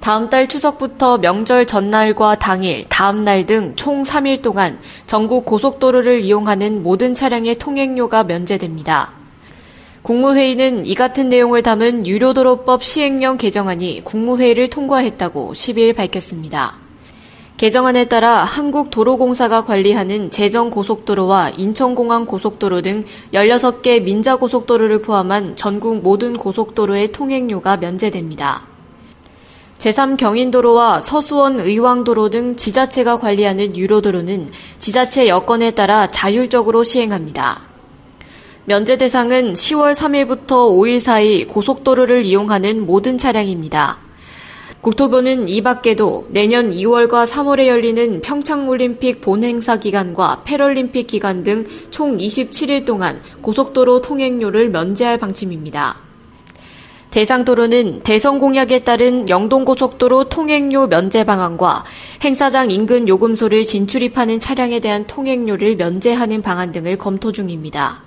다음 달 추석부터 명절 전날과 당일, 다음 날 등 총 3일 동안 전국 고속도로를 이용하는 모든 차량의 통행료가 면제됩니다. 국무회의는 이 같은 내용을 담은 유료도로법 시행령 개정안이 국무회의를 통과했다고 10일 밝혔습니다. 개정안에 따라 한국도로공사가 관리하는 제정고속도로와 인천공항 고속도로 등 16개 민자고속도로를 포함한 전국 모든 고속도로의 통행료가 면제됩니다. 제3경인도로와 서수원 의왕도로 등 지자체가 관리하는 유로도로는 지자체 여건에 따라 자율적으로 시행합니다. 면제 대상은 10월 3일부터 5일 사이 고속도로를 이용하는 모든 차량입니다. 국토부는 이 밖에도 내년 2월과 3월에 열리는 평창올림픽 본행사 기간과 패럴림픽 기간 등 총 27일 동안 고속도로 통행료를 면제할 방침입니다. 대상 도로는 대선 공약에 따른 영동고속도로 통행료 면제 방안과 행사장 인근 요금소를 진출입하는 차량에 대한 통행료를 면제하는 방안 등을 검토 중입니다.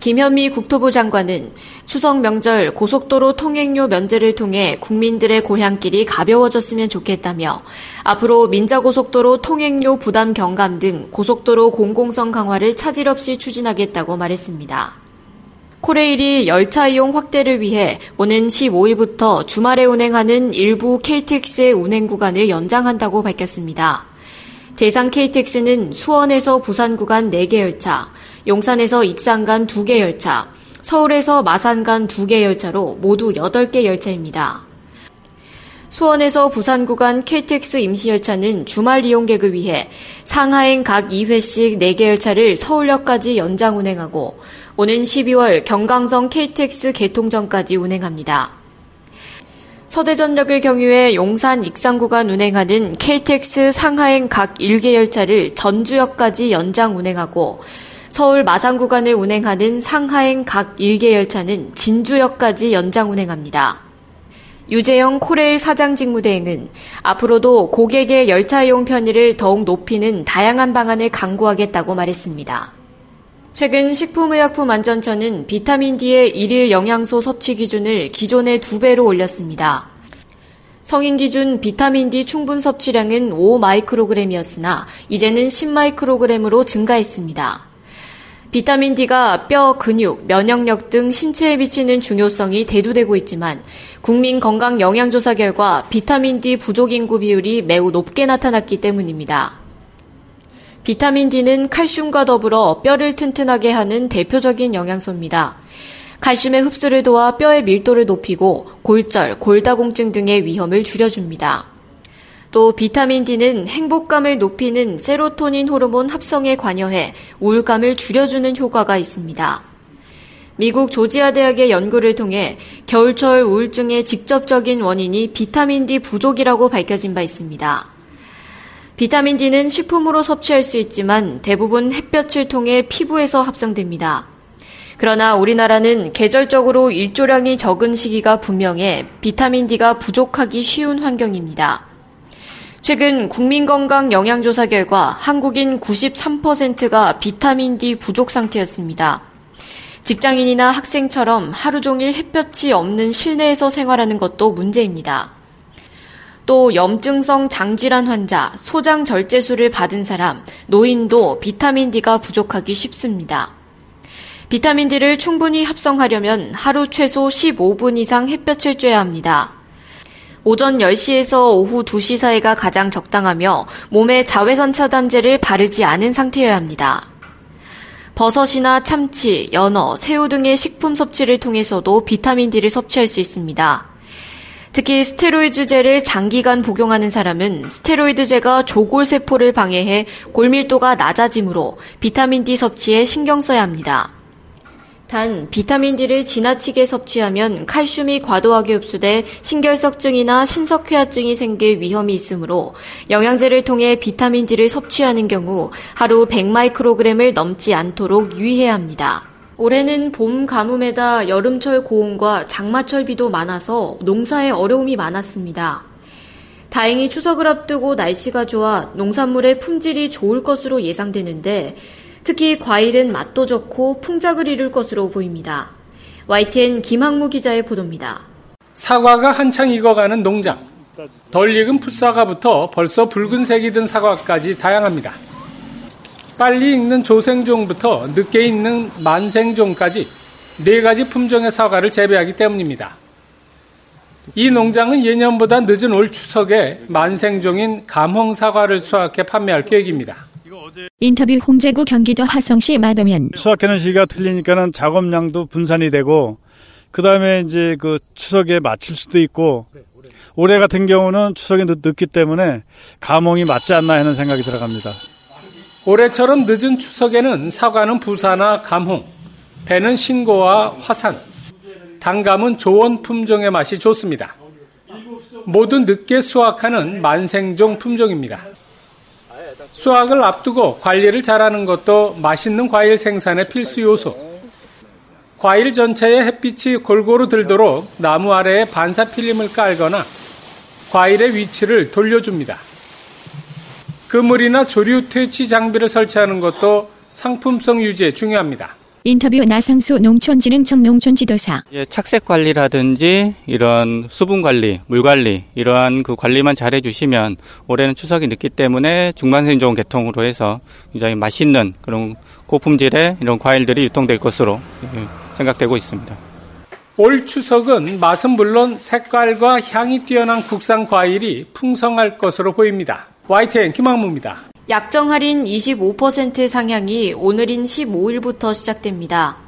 김현미 국토부 장관은 추석 명절 고속도로 통행료 면제를 통해 국민들의 고향길이 가벼워졌으면 좋겠다며 앞으로 민자고속도로 통행료 부담 경감 등 고속도로 공공성 강화를 차질 없이 추진하겠다고 말했습니다. 코레일이 열차 이용 확대를 위해 오는 15일부터 주말에 운행하는 일부 KTX의 운행 구간을 연장한다고 밝혔습니다. 대상 KTX는 수원에서 부산 구간 4개 열차, 용산에서 익산 간 2개 열차, 서울에서 마산 간 2개 열차로 모두 8개 열차입니다. 수원에서 부산 구간 KTX 임시 열차는 주말 이용객을 위해 상하행 각 2회씩 4개 열차를 서울역까지 연장 운행하고 오는 12월 경강성 KTX 개통 전까지 운행합니다. 서대전역을 경유해 용산 익산 구간 운행하는 KTX 상하행 각 1개 열차를 전주역까지 연장 운행하고 서울 마산 구간을 운행하는 상하행 각 1개 열차는 진주역까지 연장 운행합니다. 유재영 코레일 사장 직무대행은 앞으로도 고객의 열차 이용 편의를 더욱 높이는 다양한 방안을 강구하겠다고 말했습니다. 최근 식품의약품안전처는 비타민 D의 일일 영양소 섭취 기준을 기존의 두 배로 올렸습니다. 성인 기준 비타민 D 충분 섭취량은 5마이크로그램이었으나 이제는 10마이크로그램으로 증가했습니다. 비타민 D가 뼈, 근육, 면역력 등 신체에 미치는 중요성이 대두되고 있지만 국민 건강 영양조사 결과 비타민 D 부족 인구 비율이 매우 높게 나타났기 때문입니다. 비타민 D는 칼슘과 더불어 뼈를 튼튼하게 하는 대표적인 영양소입니다. 칼슘의 흡수를 도와 뼈의 밀도를 높이고 골절, 골다공증 등의 위험을 줄여줍니다. 또 비타민 D는 행복감을 높이는 세로토닌 호르몬 합성에 관여해 우울감을 줄여주는 효과가 있습니다. 미국 조지아 대학의 연구를 통해 겨울철 우울증의 직접적인 원인이 비타민 D 부족이라고 밝혀진 바 있습니다. 비타민 D는 식품으로 섭취할 수 있지만 대부분 햇볕을 통해 피부에서 합성됩니다. 그러나 우리나라는 계절적으로 일조량이 적은 시기가 분명해 비타민 D가 부족하기 쉬운 환경입니다. 최근 국민건강 영양조사 결과 한국인 93%가 비타민 D 부족 상태였습니다. 직장인이나 학생처럼 하루 종일 햇볕이 없는 실내에서 생활하는 것도 문제입니다. 또 염증성 장질환 환자, 소장 절제술을 받은 사람, 노인도 비타민 D가 부족하기 쉽습니다. 비타민 D를 충분히 합성하려면 하루 최소 15분 이상 햇볕을 쬐야 합니다. 오전 10시에서 오후 2시 사이가 가장 적당하며 몸에 자외선 차단제를 바르지 않은 상태여야 합니다. 버섯이나 참치, 연어, 새우 등의 식품 섭취를 통해서도 비타민 D를 섭취할 수 있습니다. 특히 스테로이드제를 장기간 복용하는 사람은 스테로이드제가 조골세포를 방해해 골밀도가 낮아지므로 비타민 D 섭취에 신경 써야 합니다. 단 비타민 D를 지나치게 섭취하면 칼슘이 과도하게 흡수돼 신결석증이나 신석회화증이 생길 위험이 있으므로 영양제를 통해 비타민 D를 섭취하는 경우 하루 100마이크로그램을 넘지 않도록 유의해야 합니다. 올해는 봄 가뭄에다 여름철 고온과 장마철 비도 많아서 농사에 어려움이 많았습니다. 다행히 추석을 앞두고 날씨가 좋아 농산물의 품질이 좋을 것으로 예상되는데 특히 과일은 맛도 좋고 풍작을 이룰 것으로 보입니다. YTN 김학무 기자의 보도입니다. 사과가 한창 익어가는 농장. 덜 익은 풋사과부터 벌써 붉은색이 든 사과까지 다양합니다. 빨리 익는 조생종부터 늦게 익는 만생종까지 네 가지 품종의 사과를 재배하기 때문입니다. 이 농장은 예년보다 늦은 올 추석에 만생종인 감홍사과를 수확해 판매할 계획입니다. 인터뷰 홍제구 경기도 화성시 마도면 수확하는 시기가 틀리니까는 작업량도 분산이 되고 그 다음에 이제 그 추석에 마칠 수도 있고 올해 같은 경우는 추석이 늦, 늦기 때문에 감홍이 맞지 않나 하는 생각이 들어갑니다. 올해처럼 늦은 추석에는 사과는 부사나 감홍, 배는 신고와 화산, 단감은 조원 품종의 맛이 좋습니다. 모두 늦게 수확하는 만생종 품종입니다. 수확을 앞두고 관리를 잘하는 것도 맛있는 과일 생산의 필수 요소. 과일 전체에 햇빛이 골고루 들도록 나무 아래에 반사 필름을 깔거나 과일의 위치를 돌려줍니다. 그물이나 조류 퇴치 장비를 설치하는 것도 상품성 유지에 중요합니다. 인터뷰 나상수 농촌진흥청 농촌지도사 예, 착색 관리라든지 이런 수분 관리, 물 관리 이러한 그 관리만 잘 해 주시면 올해는 추석이 늦기 때문에 중간생종 계통으로 해서 굉장히 맛있는 그런 고품질의 이런 과일들이 유통될 것으로 예, 생각되고 있습니다. 올 추석은 맛은 물론 색깔과 향이 뛰어난 국산 과일이 풍성할 것으로 보입니다. YTN 김학무입니다. 약정 할인 25% 상향이 오늘인 15일부터 시작됩니다.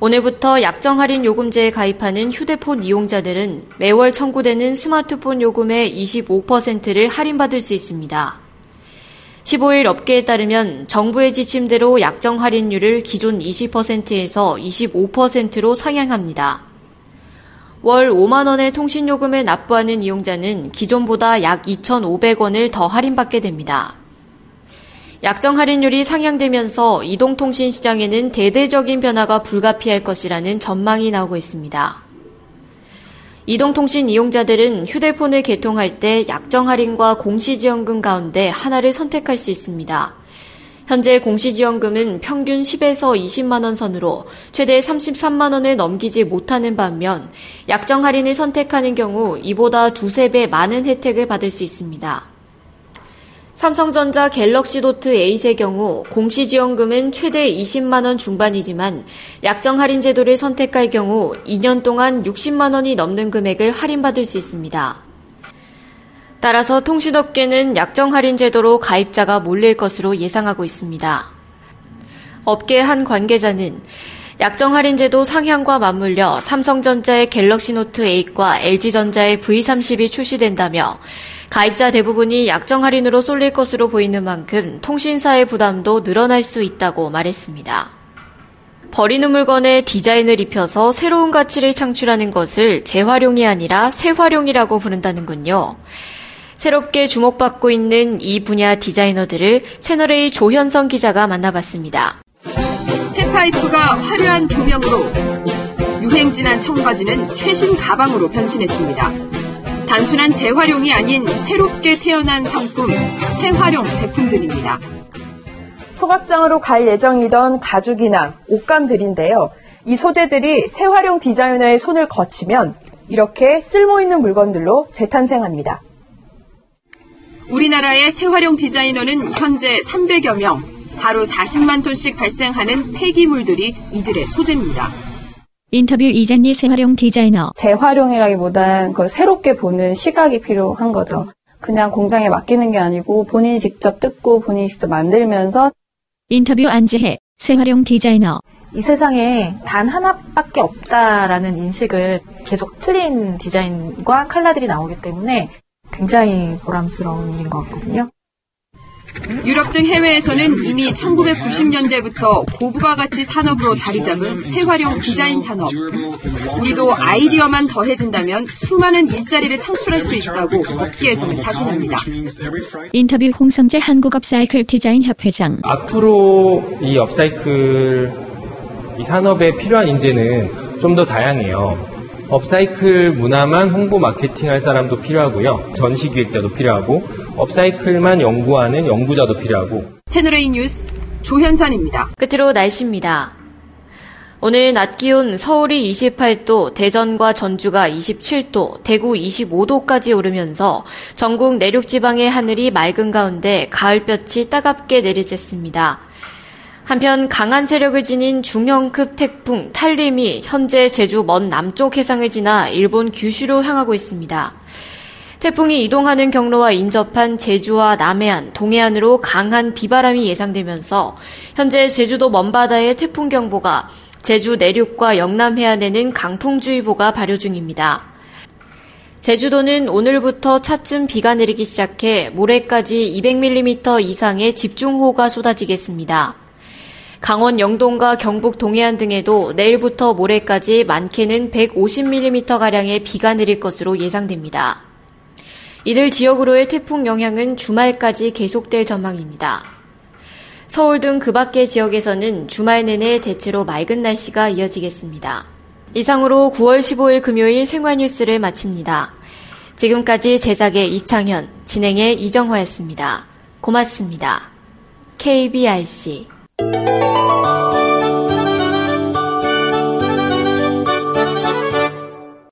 오늘부터 약정 할인 요금제에 가입하는 휴대폰 이용자들은 매월 청구되는 스마트폰 요금의 25%를 할인받을 수 있습니다. 15일 업계에 따르면 정부의 지침대로 약정 할인율을 기존 20%에서 25%로 상향합니다. 월 5만원의 통신요금을 납부하는 이용자는 기존보다 약 2,500원을 더 할인받게 됩니다. 약정 할인율이 상향되면서 이동통신 시장에는 대대적인 변화가 불가피할 것이라는 전망이 나오고 있습니다. 이동통신 이용자들은 휴대폰을 개통할 때 약정 할인과 공시지원금 가운데 하나를 선택할 수 있습니다. 현재 공시지원금은 평균 10에서 20만 원 선으로 최대 33만 원을 넘기지 못하는 반면 약정 할인을 선택하는 경우 이보다 두세 배 많은 혜택을 받을 수 있습니다. 삼성전자 갤럭시 노트 8의 경우 공시지원금은 최대 20만원 중반이지만 약정 할인 제도를 선택할 경우 2년 동안 60만원이 넘는 금액을 할인받을 수 있습니다. 따라서 통신업계는 약정 할인 제도로 가입자가 몰릴 것으로 예상하고 있습니다. 업계 한 관계자는 약정 할인 제도 상향과 맞물려 삼성전자의 갤럭시 노트 8과 LG전자의 V30이 출시된다며 가입자 대부분이 약정 할인으로 쏠릴 것으로 보이는 만큼 통신사의 부담도 늘어날 수 있다고 말했습니다. 버리는 물건에 디자인을 입혀서 새로운 가치를 창출하는 것을 재활용이 아니라 새활용이라고 부른다는군요. 새롭게 주목받고 있는 이 분야 디자이너들을 채널A 조현성 기자가 만나봤습니다. 폐파이프가 화려한 조명으로 유행진한 청바지는 최신 가방으로 변신했습니다. 단순한 재활용이 아닌 새롭게 태어난 상품, 새활용 제품들입니다. 소각장으로 갈 예정이던 가죽이나 옷감들인데요. 이 소재들이 새활용 디자이너의 손을 거치면 이렇게 쓸모있는 물건들로 재탄생합니다. 우리나라의 새활용 디자이너는 현재 300여 명, 하루 40만 톤씩 발생하는 폐기물들이 이들의 소재입니다. 인터뷰 이잔니 새활용 디자이너 재활용이라기보단 그걸 새롭게 보는 시각이 필요한 거죠. 그냥 공장에 맡기는 게 아니고 본인이 직접 뜯고 본인이 직접 만들면서 인터뷰 안지혜 새활용 디자이너 이 세상에 단 하나밖에 없다라는 인식을 계속 틀린 디자인과 칼라들이 나오기 때문에 굉장히 보람스러운 일인 것 같거든요. 유럽 등 해외에서는 이미 1990년대부터 고부가 가치 산업으로 자리 잡은 새활용 디자인 산업. 우리도 아이디어만 더해진다면 수많은 일자리를 창출할 수 있다고 업계에서는 자신합니다. 인터뷰 홍성재 한국 업사이클 디자인 협회장. 앞으로 이 업사이클 이 산업에 필요한 인재는 좀 더 다양해요. 업사이클 문화만 홍보 마케팅 할 사람도 필요하고요. 전시 기획자도 필요하고, 업사이클만 연구하는 연구자도 필요하고. 채널A 뉴스 조현선입니다. 끝으로 날씨입니다. 오늘 낮 기온 서울이 28도, 대전과 전주가 27도, 대구 25도까지 오르면서 전국 내륙 지방의 하늘이 맑은 가운데 가을볕이 따갑게 내리쬐습니다. 한편 강한 세력을 지닌 중형급 태풍 탈림이 현재 제주 먼 남쪽 해상을 지나 일본 규슈로 향하고 있습니다. 태풍이 이동하는 경로와 인접한 제주와 남해안, 동해안으로 강한 비바람이 예상되면서 현재 제주도 먼바다에 태풍 경보가 제주 내륙과 영남 해안에는 강풍주의보가 발효 중입니다. 제주도는 오늘부터 차츰 비가 내리기 시작해 모레까지 200mm 이상의 집중호우가 쏟아지겠습니다. 강원 영동과 경북 동해안 등에도 내일부터 모레까지 많게는 150mm가량의 비가 내릴 것으로 예상됩니다. 이들 지역으로의 태풍 영향은 주말까지 계속될 전망입니다. 서울 등 그 밖의 지역에서는 주말 내내 대체로 맑은 날씨가 이어지겠습니다. 이상으로 9월 15일 금요일 생활뉴스를 마칩니다. 지금까지 제작의 이창현, 진행의 이정화였습니다. 고맙습니다. KBRC